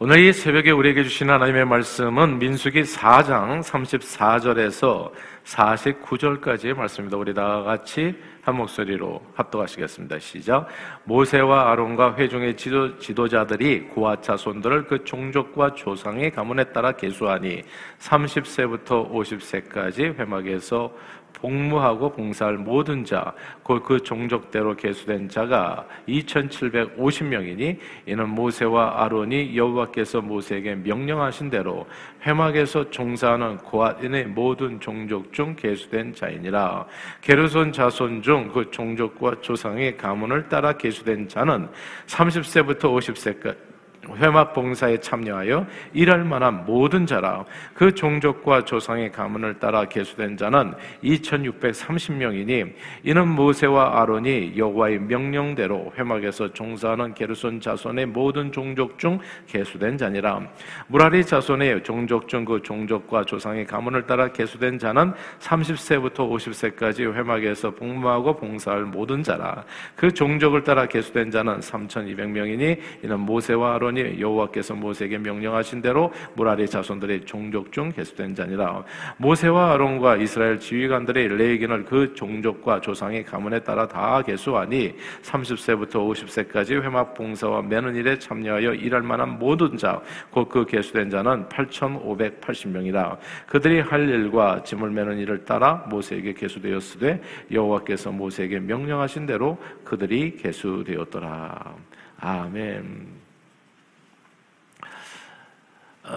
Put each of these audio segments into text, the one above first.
오늘 이 새벽에 우리에게 주신 하나님의 말씀은 민수기 4장 34절에서 49절까지의 말씀입니다. 우리 다 같이 한 목소리로 합독하시겠습니다. 시작. 모세와 아론과 회중의 지도, 지도자들이 고아 자손들을 그 종족과 조상의 가문에 따라 계수하니 30세부터 50세까지 회막에서 복무하고 봉사할 모든 자, 곧 그 종족대로 계수된 자가 2,750명이니 이는 모세와 아론이 여호와께서 모세에게 명령하신 대로 회막에서 종사하는 고아인의 모든 종족 중 계수된 자이니라. 게르손 자손 중 그 종족과 조상의 가문을 따라 계수된 자는 30세부터 50세까지 회막 봉사에 참여하여 일할 만한 모든 자라 그 종족과 조상의 가문을 따라 계수된 자는 2630명이니 이는 모세와 아론이 여호와의 명령대로 회막에서 종사하는 게르손 자손의 모든 종족 중 계수된 자니라. 무라리 자손의 종족 중 그 종족과 조상의 가문을 따라 계수된 자는 30세부터 50세까지 회막에서 복무하고 봉사할 모든 자라. 그 종족을 따라 계수된 자는 3200명이니 이는 모세와 아론이 아론이 여호와께서 모세에게 명령하신 대로 무라리 자손들의 종족 중 계수된 자니라. 모세와 아론과 이스라엘 지휘관들의 레이긴을 그 종족과 조상의 가문에 따라 다 계수하니 30세부터 50세까지 회막 봉사와 매는 일에 참여하여 일할 만한 모든 자 곧 그 계수된 자는 8,580명이라. 그들이 할 일과 짐을 매는 일을 따라 모세에게 계수되었으되 여호와께서 모세에게 명령하신 대로 그들이 계수되었더라. 아멘.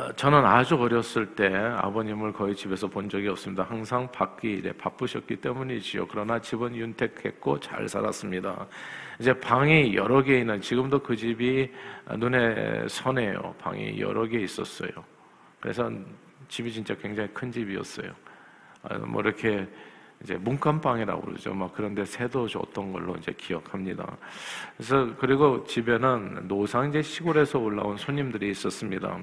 어, 저는 아주 어렸을 때 아버님을 거의 집에서 본 적이 없습니다. 항상 밖에 일에 바쁘셨기 때문이지요. 그러나 집은 윤택했고 잘 살았습니다. 이제 방이 여러 개 있는 지금도 그 집이 눈에 선해요. 방이 여러 개 있었어요. 그래서 집이 진짜 굉장히 큰 집이었어요. 아, 뭐 이렇게 이제 문간방이라고 그러죠. 막 그런데 새도 줬던 걸로 이제 기억합니다. 그래서 그리고 집에는 노상제 시골에서 올라온 손님들이 있었습니다.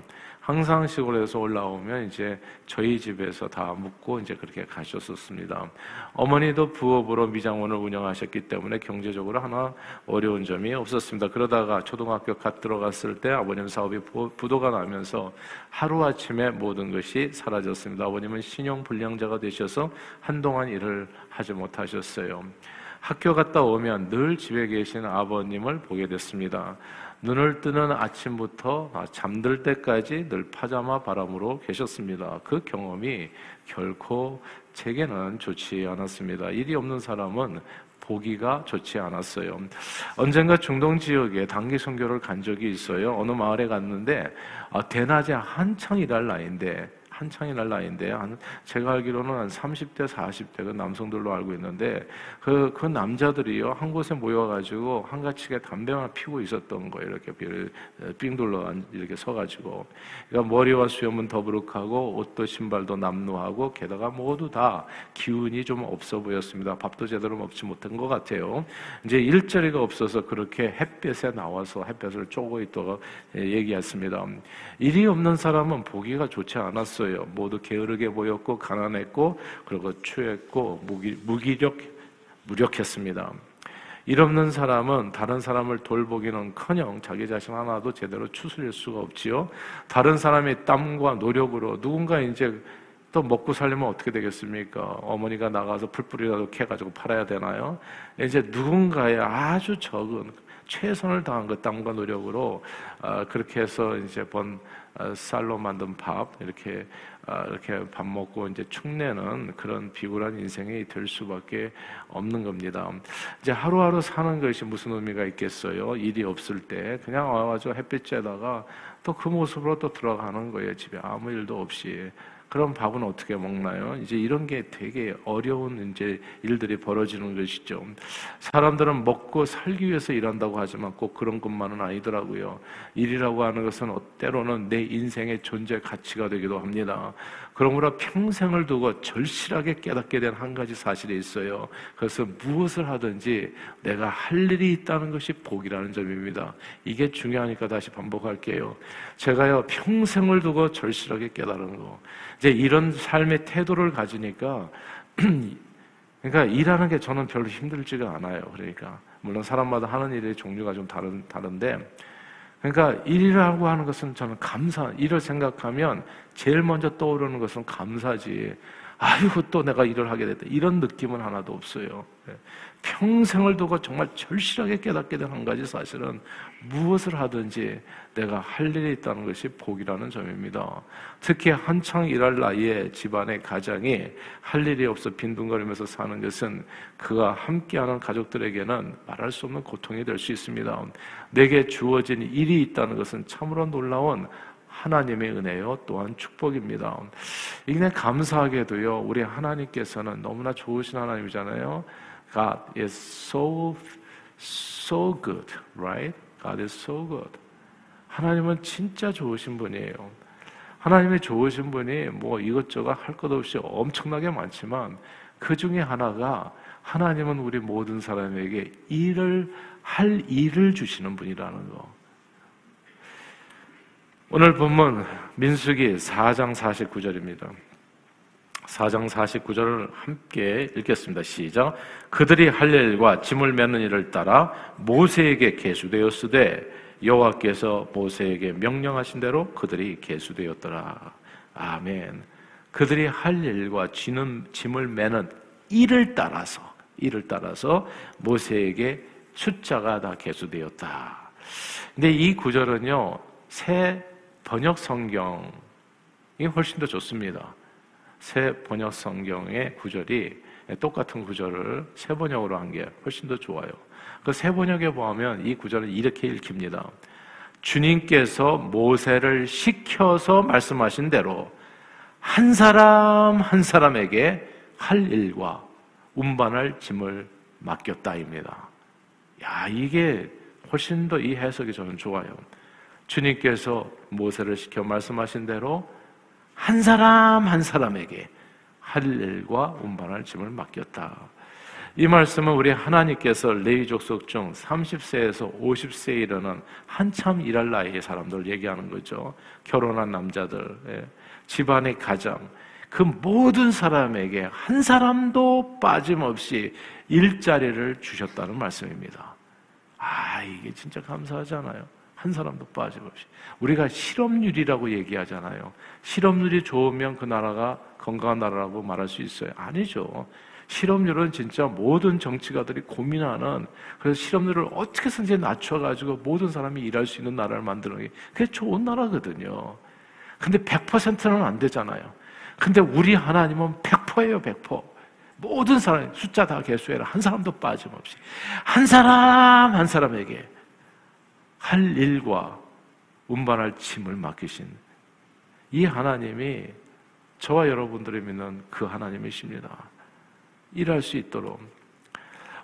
항상 시골에서 올라오면 이제 저희 집에서 다 묵고 이제 그렇게 가셨었습니다. 어머니도 부업으로 미장원을 운영하셨기 때문에 경제적으로 하나 어려운 점이 없었습니다. 그러다가 초등학교 갓 들어갔을 때 아버님 사업이 부도가 나면서 하루아침에 모든 것이 사라졌습니다. 아버님은 신용불량자가 되셔서 한동안 일을 하지 못하셨어요. 학교 갔다 오면 늘 집에 계신 아버님을 보게 됐습니다. 눈을 뜨는 아침부터 잠들 때까지 늘 파자마 바람으로 계셨습니다. 그 경험이 결코 제게는 좋지 않았습니다. 일이 없는 사람은 보기가 좋지 않았어요. 언젠가 중동 지역에 단기 선교를 간 적이 있어요. 어느 마을에 갔는데 아, 대낮에 한창 일할 나이인데 한창이 날 나이인데 한 제가 알기로는 한 30대 40대 그 남성들로 알고 있는데 그, 그 남자들이요 한 곳에 모여가지고 한가치게 담배만 피고 있었던 거예요. 이렇게 삥 둘러 이렇게 서가지고. 그러니까 머리와 수염은 더부룩하고 옷도 신발도 남루하고 게다가 모두 다 기운이 좀 없어 보였습니다. 밥도 제대로 먹지 못한 것 같아요. 이제 일자리가 없어서 그렇게 햇볕에 나와서 햇볕을 쪼고 있다가 얘기했습니다. 일이 없는 사람은 보기가 좋지 않았어요 없어요. 모두 게으르게 보였고 가난했고 그리고 추했고 무기, 무기력 무력했습니다. 일 없는 사람은 다른 사람을 돌보기는커녕 자기 자신 하나도 제대로 추스릴 수가 없지요. 다른 사람의 땀과 노력으로 누군가 이제 또 먹고 살려면 어떻게 되겠습니까? 어머니가 나가서 풀뿌리라도 캐가지고 팔아야 되나요? 이제 누군가의 아주 적은 최선을 다한 그 땀과 노력으로 어, 그렇게 해서 이제 번 어, 쌀로 만든 밥 이렇게 어, 이렇게 밥 먹고 이제 축내는 그런 비굴한 인생이 될 수밖에 없는 겁니다. 이제 하루하루 사는 것이 무슨 의미가 있겠어요? 일이 없을 때 그냥 와가지고 햇빛 쬐다가 또 그 모습으로 또 들어가는 거예요. 집에 아무 일도 없이. 그럼 밥은 어떻게 먹나요? 이제 이런 게 되게 어려운 이제 일들이 벌어지는 것이죠. 사람들은 먹고 살기 위해서 일한다고 하지만 꼭 그런 것만은 아니더라고요. 일이라고 하는 것은 때로는 내 인생의 존재 가치가 되기도 합니다. 그러므로 평생을 두고 절실하게 깨닫게 된 한 가지 사실이 있어요. 그래서 무엇을 하든지 내가 할 일이 있다는 것이 복이라는 점입니다. 이게 중요하니까 다시 반복할게요. 제가요, 평생을 두고 절실하게 깨달은 거. 이제 이런 삶의 태도를 가지니까, 그러니까 일하는 게 저는 별로 힘들지가 않아요. 그러니까. 물론 사람마다 하는 일의 종류가 좀 다른, 다른데, 그러니까 일이라고 하는 것은 저는 감사, 일을 생각하면 제일 먼저 떠오르는 것은 감사지. 아이고, 또 내가 일을 하게 됐다. 이런 느낌은 하나도 없어요. 예. 평생을 두고 정말 절실하게 깨닫게 된 한 가지 사실은 무엇을 하든지 내가 할 일이 있다는 것이 복이라는 점입니다. 특히 한창 일할 나이에 집안의 가장이 할 일이 없어 빈둥거리면서 사는 것은 그가 함께하는 가족들에게는 말할 수 없는 고통이 될 수 있습니다. 내게 주어진 일이 있다는 것은 참으로 놀라운 하나님의 은혜요 또한 축복입니다. 이게 감사하게도요 우리 하나님께서는 너무나 좋으신 하나님이잖아요. God is so so good, right? God is so good. 하나님은 진짜 좋으신 분이에요. 하나님이 좋으신 분이 뭐 이것저것 할 것 없이 엄청나게 많지만 그 중에 하나가 하나님은 우리 모든 사람에게 일을 할 일을 주시는 분이라는 거. 오늘 본문 민수기 4장 49절입니다. 4장 49절을 함께 읽겠습니다. 시작. 그들이 할 일과 짐을 매는 일을 따라 모세에게 계수되었으되 여호와께서 모세에게 명령하신 대로 그들이 계수되었더라. 아멘. 그들이 할 일과 짐은, 짐을 매는 일을 따라서 일을 따라서 모세에게 숫자가 다 계수되었다. 근데 이 구절은요. 새 번역 성경이 훨씬 더 좋습니다. 새 번역 성경의 구절이 똑같은 구절을 새 번역으로 한 게 훨씬 더 좋아요. 그 새 번역에 보면 이 구절은 이렇게 읽힙니다. 주님께서 모세를 시켜서 말씀하신 대로 한 사람 한 사람에게 할 일과 운반할 짐을 맡겼다입니다. 야, 이게 훨씬 더 이 해석이 저는 좋아요. 주님께서 모세를 시켜 말씀하신 대로 한 사람 한 사람에게 할 일과 운반할 짐을 맡겼다. 이 말씀은 우리 하나님께서 레위 족속 중 30세에서 50세에 이르는 한참 일할 나이의 사람들 얘기하는 거죠. 결혼한 남자들, 예. 집안의 가장, 그 모든 사람에게 한 사람도 빠짐없이 일자리를 주셨다는 말씀입니다. 아, 이게 진짜 감사하잖아요. 한 사람도 빠짐없이. 우리가 실업률이라고 얘기하잖아요. 실업률이 좋으면 그 나라가 건강한 나라라고 말할 수 있어요. 아니죠. 실업률은 진짜 모든 정치가들이 고민하는 그래서 실업률을 어떻게 든지 낮춰가지고 모든 사람이 일할 수 있는 나라를 만드는 게 그게 좋은 나라거든요. 근데 100%는 안 되잖아요. 근데 우리 하나님은 100%예요, 100%. 모든 사람 숫자 다 개수해라. 한 사람도 빠짐없이. 한 사람 한 사람에게 할 일과 운반할 짐을 맡기신 이 하나님이 저와 여러분들이 믿는 그 하나님이십니다. 일할 수 있도록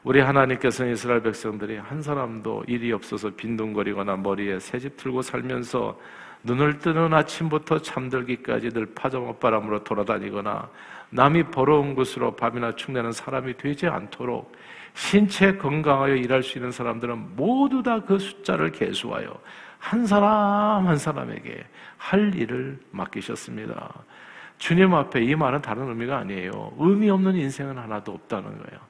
우리 하나님께서는 이스라엘 백성들이 한 사람도 일이 없어서 빈둥거리거나 머리에 새집 틀고 살면서 눈을 뜨는 아침부터 잠들기까지 늘 파자마 바람으로 돌아다니거나 남이 벌어온 것으로 밥이나 축내는 사람이 되지 않도록 신체 건강하여 일할 수 있는 사람들은 모두 다 그 숫자를 계수하여 한 사람 한 사람에게 할 일을 맡기셨습니다. 주님 앞에 이 말은 다른 의미가 아니에요. 의미 없는 인생은 하나도 없다는 거예요.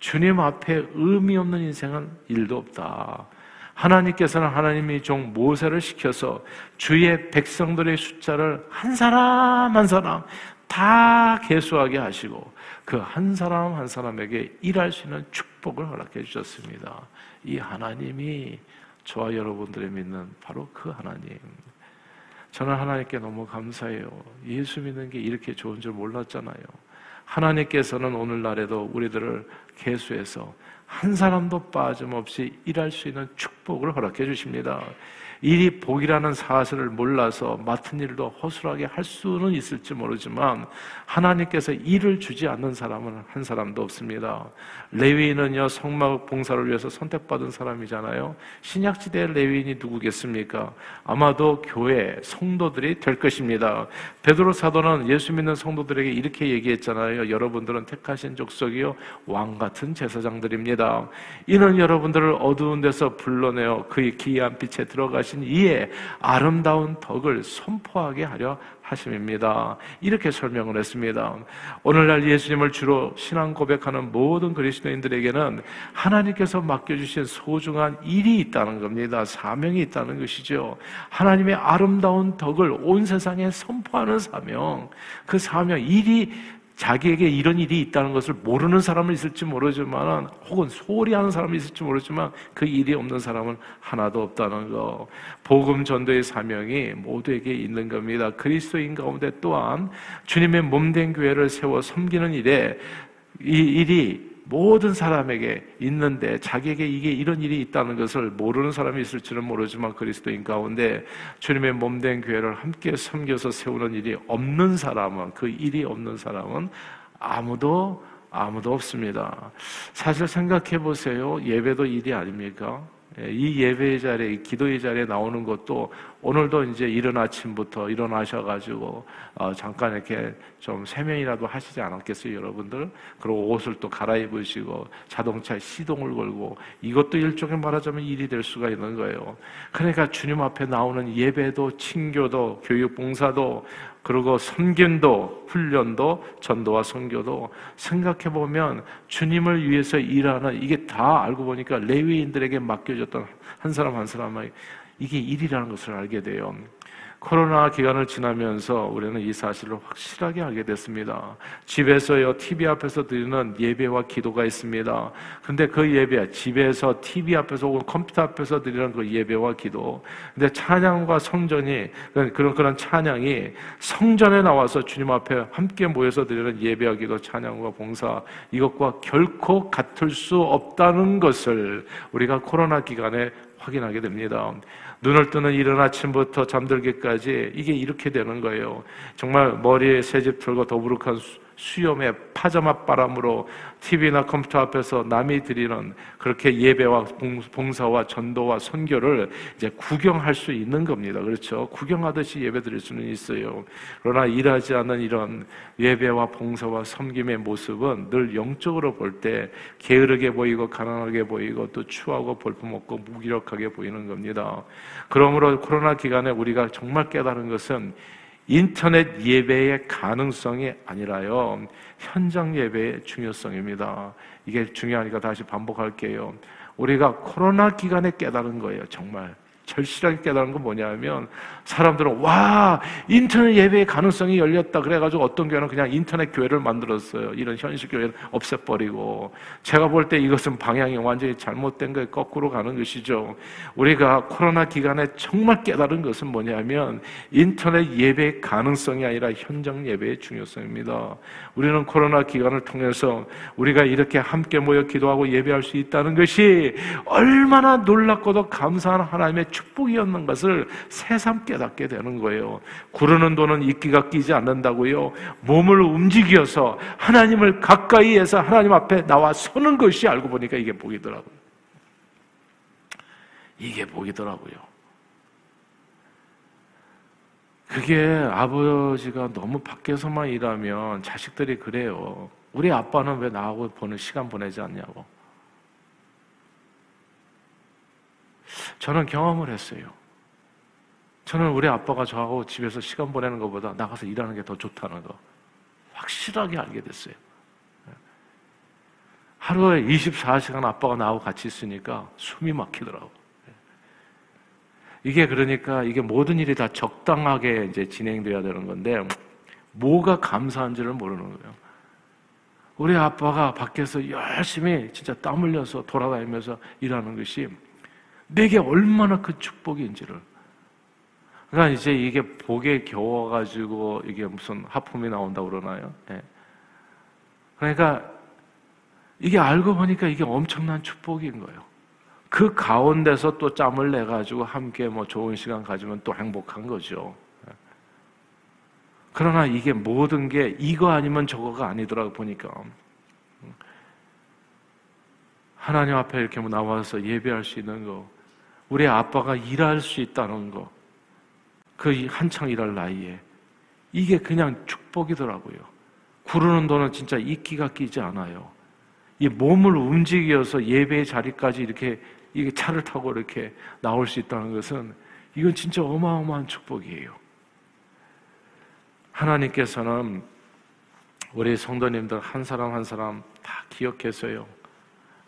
주님 앞에 의미 없는 인생은 일도 없다. 하나님께서는 하나님이 종 모세를 시켜서 주의 백성들의 숫자를 한 사람 한 사람 다 계수하게 하시고 그 한 사람 한 사람에게 일할 수 있는 축복을 허락해 주셨습니다. 이 하나님이 저와 여러분들이 믿는 바로 그 하나님. 저는 하나님께 너무 감사해요. 예수 믿는 게 이렇게 좋은 줄 몰랐잖아요. 하나님께서는 오늘날에도 우리들을 계수해서 한 사람도 빠짐없이 일할 수 있는 축복을 허락해 주십니다. 일이 복이라는 사실을 몰라서 맡은 일도 허술하게 할 수는 있을지 모르지만 하나님께서 일을 주지 않는 사람은 한 사람도 없습니다. 레위인은요 성막 봉사를 위해서 선택받은 사람이잖아요. 신약 시대 레위인이 누구겠습니까? 아마도 교회 성도들이 될 것입니다. 베드로 사도는 예수 믿는 성도들에게 이렇게 얘기했잖아요. 여러분들은 택하신 족속이요 왕 같은 제사장들입니다. 이는 여러분들을 어두운 데서 불러내어 그의 기이한 빛에 들어가시 하신 이에 아름다운 덕을 선포하게 하려 하심입니다. 이렇게 설명을 했습니다. 오늘날 예수님을 주로 신앙 고백하는 모든 그리스도인들에게는 하나님께서 맡겨주신 소중한 일이 있다는 겁니다. 사명이 있다는 것이죠. 하나님의 아름다운 덕을 온 세상에 선포하는 사명. 그 사명, 일이 자기에게 이런 일이 있다는 것을 모르는 사람은 있을지 모르지만 혹은 소홀히 하는 사람이 있을지 모르지만 그 일이 없는 사람은 하나도 없다는 거. 복음 전도의 사명이 모두에게 있는 겁니다. 그리스도인 가운데 또한 주님의 몸된 교회를 세워 섬기는 일에 이 일이 모든 사람에게 있는데 자기에게 이게 이런 일이 있다는 것을 모르는 사람이 있을지는 모르지만 그리스도인 가운데 주님의 몸된 교회를 함께 섬겨서 세우는 일이 없는 사람은 그 일이 없는 사람은 아무도 아무도 없습니다. 사실 생각해 보세요. 예배도 일이 아닙니까? 예, 이 예배의 자리에, 기도의 자리에 나오는 것도 오늘도 이제 이른 아침부터 일어나셔가지고 어, 잠깐 이렇게 좀 세면이라도 하시지 않았겠어요, 여러분들? 그리고 옷을 또 갈아입으시고 자동차에 시동을 걸고 이것도 일종의 말하자면 일이 될 수가 있는 거예요. 그러니까 주님 앞에 나오는 예배도 친교도 교육 봉사도 그리고 선견도 훈련도 전도와 선교도 생각해 보면 주님을 위해서 일하는 이게 다 알고 보니까 레위인들에게 맡겨졌던 한 사람 한 사람의 이게 일이라는 것을 알게 돼요. 코로나 기간을 지나면서 우리는 이 사실을 확실하게 알게 됐습니다. 집에서요, TV 앞에서 드리는 예배와 기도가 있습니다. 근데 그 예배, 집에서 TV 앞에서 혹은 컴퓨터 앞에서 드리는 그 예배와 기도. 근데 찬양과 성전이, 그런, 그런 찬양이 성전에 나와서 주님 앞에 함께 모여서 드리는 예배와 기도, 찬양과 봉사, 이것과 결코 같을 수 없다는 것을 우리가 코로나 기간에 확인하게 됩니다. 눈을 뜨는 이른 아침부터 잠들기까지 이게 이렇게 되는 거예요. 정말 머리에 새집 털고 더부룩한 수 염에 파자마 바람으로 TV나 컴퓨터 앞에서 남이 드리는 그렇게 예배와 봉사와 전도와 선교를 이제 구경할 수 있는 겁니다. 그렇죠? 구경하듯이 예배 드릴 수는 있어요. 그러나 일하지 않는 이런 예배와 봉사와 섬김의 모습은 늘 영적으로 볼 때 게으르게 보이고 가난하게 보이고 또 추하고 볼품없고 무기력하게 보이는 겁니다. 그러므로 코로나 기간에 우리가 정말 깨달은 것은 인터넷 예배의 가능성이 아니라요, 현장 예배의 중요성입니다. 이게 중요하니까 다시 반복할게요. 우리가 코로나 기간에 깨달은 거예요, 정말. 절실하게 깨달은 건 뭐냐면 사람들은 와 인터넷 예배의 가능성이 열렸다 그래가지고 어떤 교회는 그냥 인터넷 교회를 만들었어요. 이런 현실 교회를 없애버리고 제가 볼 때 이것은 방향이 완전히 잘못된 거에 거꾸로 가는 것이죠. 우리가 코로나 기간에 정말 깨달은 것은 뭐냐면 인터넷 예배의 가능성이 아니라 현장 예배의 중요성입니다. 우리는 코로나 기간을 통해서 우리가 이렇게 함께 모여 기도하고 예배할 수 있다는 것이 얼마나 놀랍고도 감사한 하나님의 축복이었는 것을 새삼 깨닫게 되는 거예요. 구르는 돈은 이끼가 끼지 않는다고요. 몸을 움직여서 하나님을 가까이 해서 하나님 앞에 나와 서는 것이 알고 보니까 이게 복이더라고요. 이게 복이더라고요. 그게 아버지가 너무 밖에서만 일하면 자식들이 그래요. 우리 아빠는 왜 나하고 보는 시간 보내지 않냐고. 저는 경험을 했어요. 저는 우리 아빠가 저하고 집에서 시간 보내는 것보다 나가서 일하는 게 더 좋다는 거 확실하게 알게 됐어요. 하루에 24시간 아빠가 나하고 같이 있으니까 숨이 막히더라고. 이게 그러니까 이게 모든 일이 다 적당하게 이제 진행돼야 되는 건데 뭐가 감사한지를 모르는 거예요. 우리 아빠가 밖에서 열심히 진짜 땀 흘려서 돌아다니면서 일하는 것이 내게 얼마나 큰 축복인지를. 그러니까 이제 이게 복에 겨워가지고 이게 무슨 하품이 나온다고 그러나요? 네. 그러니까 이게 알고 보니까 이게 엄청난 축복인 거예요. 그 가운데서 또 짬을 내가지고 함께 뭐 좋은 시간 가지면 또 행복한 거죠. 그러나 이게 모든 게 이거 아니면 저거가 아니더라고 보니까. 하나님 앞에 이렇게 나와서 예배할 수 있는 거, 우리 아빠가 일할 수 있다는 거, 그 한창 일할 나이에 이게 그냥 축복이더라고요. 구르는 돈은 진짜 이끼가 끼지 않아요. 이 몸을 움직여서 예배의 자리까지 이렇게 이게 차를 타고 이렇게 나올 수 있다는 것은 이건 진짜 어마어마한 축복이에요. 하나님께서는 우리 성도님들 한 사람 한 사람 다 기억해서요.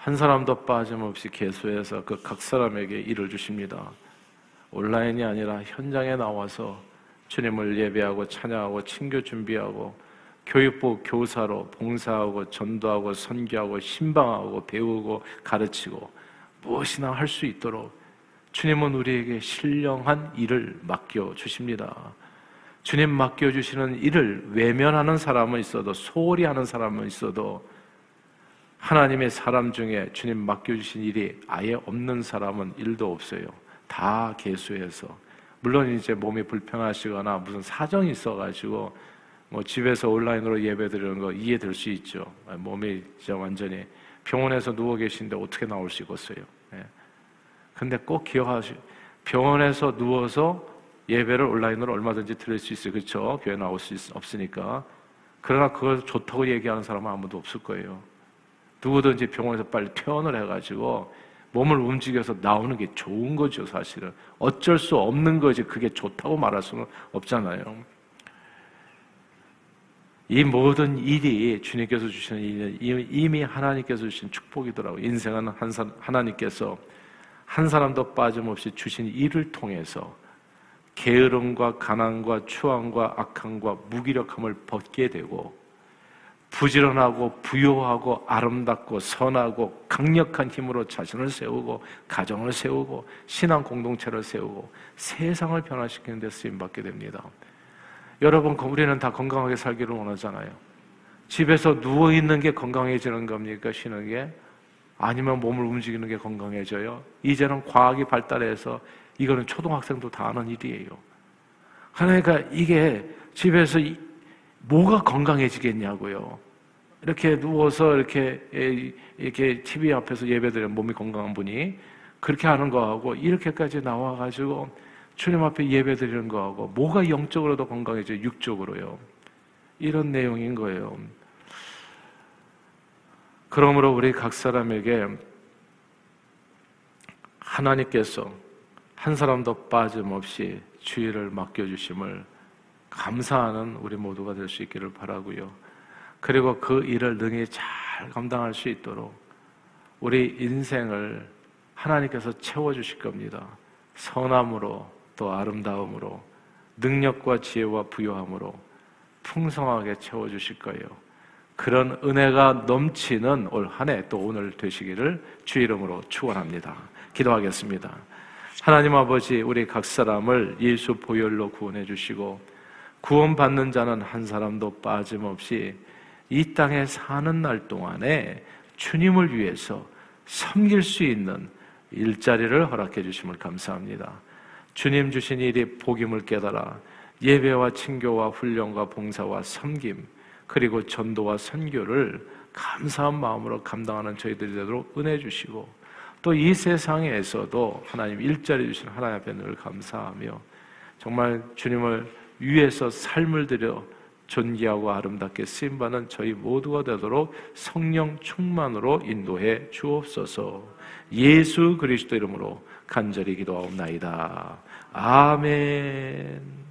한 사람도 빠짐없이 개수해서 그 각 사람에게 일을 주십니다. 온라인이 아니라 현장에 나와서 주님을 예배하고 찬양하고 친교 준비하고 교육부 교사로 봉사하고 전도하고 선교하고 신방하고 배우고 가르치고 무엇이나 할 수 있도록 주님은 우리에게 신령한 일을 맡겨 주십니다. 주님 맡겨 주시는 일을 외면하는 사람은 있어도 소홀히 하는 사람은 있어도 하나님의 사람 중에 주님 맡겨 주신 일이 아예 없는 사람은 일도 없어요. 다 개수해서 물론 이제 몸이 불편하시거나 무슨 사정이 있어가지고 뭐 집에서 온라인으로 예배 드리는 거 이해될 수 있죠. 몸이 진짜 완전히 병원에서 누워 계신데 어떻게 나올 수 있겠어요. 예. 근데 꼭 기억하시, 병원에서 누워서 예배를 온라인으로 얼마든지 드릴 수 있어요. 그렇죠? 교회 나올 수 있, 없으니까. 그러나 그걸 좋다고 얘기하는 사람은 아무도 없을 거예요. 누구든지 병원에서 빨리 퇴원을 해가지고 몸을 움직여서 나오는 게 좋은 거죠, 사실은. 어쩔 수 없는 거지. 그게 좋다고 말할 수는 없잖아요. 이 모든 일이 주님께서 주시는 일이 이미 하나님께서 주신 축복이더라고요. 인생은 한 사, 하나님께서 한 사람도 빠짐없이 주신 일을 통해서 게으름과 가난과 추함과 악함과 무기력함을 벗게 되고 부지런하고 부요하고 아름답고 선하고 강력한 힘으로 자신을 세우고 가정을 세우고 신앙 공동체를 세우고 세상을 변화시키는 데 쓰임 받게 됩니다. 여러분, 우리는 다 건강하게 살기를 원하잖아요. 집에서 누워 있는 게 건강해지는 겁니까? 쉬는 게? 아니면 몸을 움직이는 게 건강해져요? 이제는 과학이 발달해서 이거는 초등학생도 다 아는 일이에요. 그러니까 이게 집에서 뭐가 건강해지겠냐고요. 이렇게 누워서 이렇게 이렇게 TV 앞에서 예배드리는 몸이 건강한 분이 그렇게 하는 거하고 이렇게까지 나와 가지고 주님 앞에 예배 드리는 거하고 뭐가 영적으로 도 건강해져 육적으로요. 이런 내용인 거예요. 그러므로 우리 각 사람에게 하나님께서 한 사람도 빠짐없이 주의를 맡겨주심을 감사하는 우리 모두가 될 수 있기를 바라고요. 그리고 그 일을 능히 잘 감당할 수 있도록 우리 인생을 하나님께서 채워 주실 겁니다. 선함으로 또 아름다움으로 능력과 지혜와 부요함으로 풍성하게 채워 주실 거예요. 그런 은혜가 넘치는 올 한 해 또 오늘 되시기를 주 이름으로 축원합니다. 기도하겠습니다. 하나님 아버지 우리 각 사람을 예수 보혈로 구원해 주시고 구원받는 자는 한 사람도 빠짐없이 이 땅에 사는 날 동안에 주님을 위해서 섬길 수 있는 일자리를 허락해 주심을 감사합니다. 주님 주신 일이 복임을 깨달아 예배와 친교와 훈련과 봉사와 섬김 그리고 전도와 선교를 감사한 마음으로 감당하는 저희들이 되도록 은혜 주시고 또 이 세상에서도 하나님 일자리 주신 하나님 앞에 늘 감사하며 정말 주님을 위해서 삶을 들여 존귀하고 아름답게 쓰임 받는 저희 모두가 되도록 성령 충만으로 인도해 주옵소서 예수 그리스도 이름으로 간절히 기도하옵나이다. 아멘.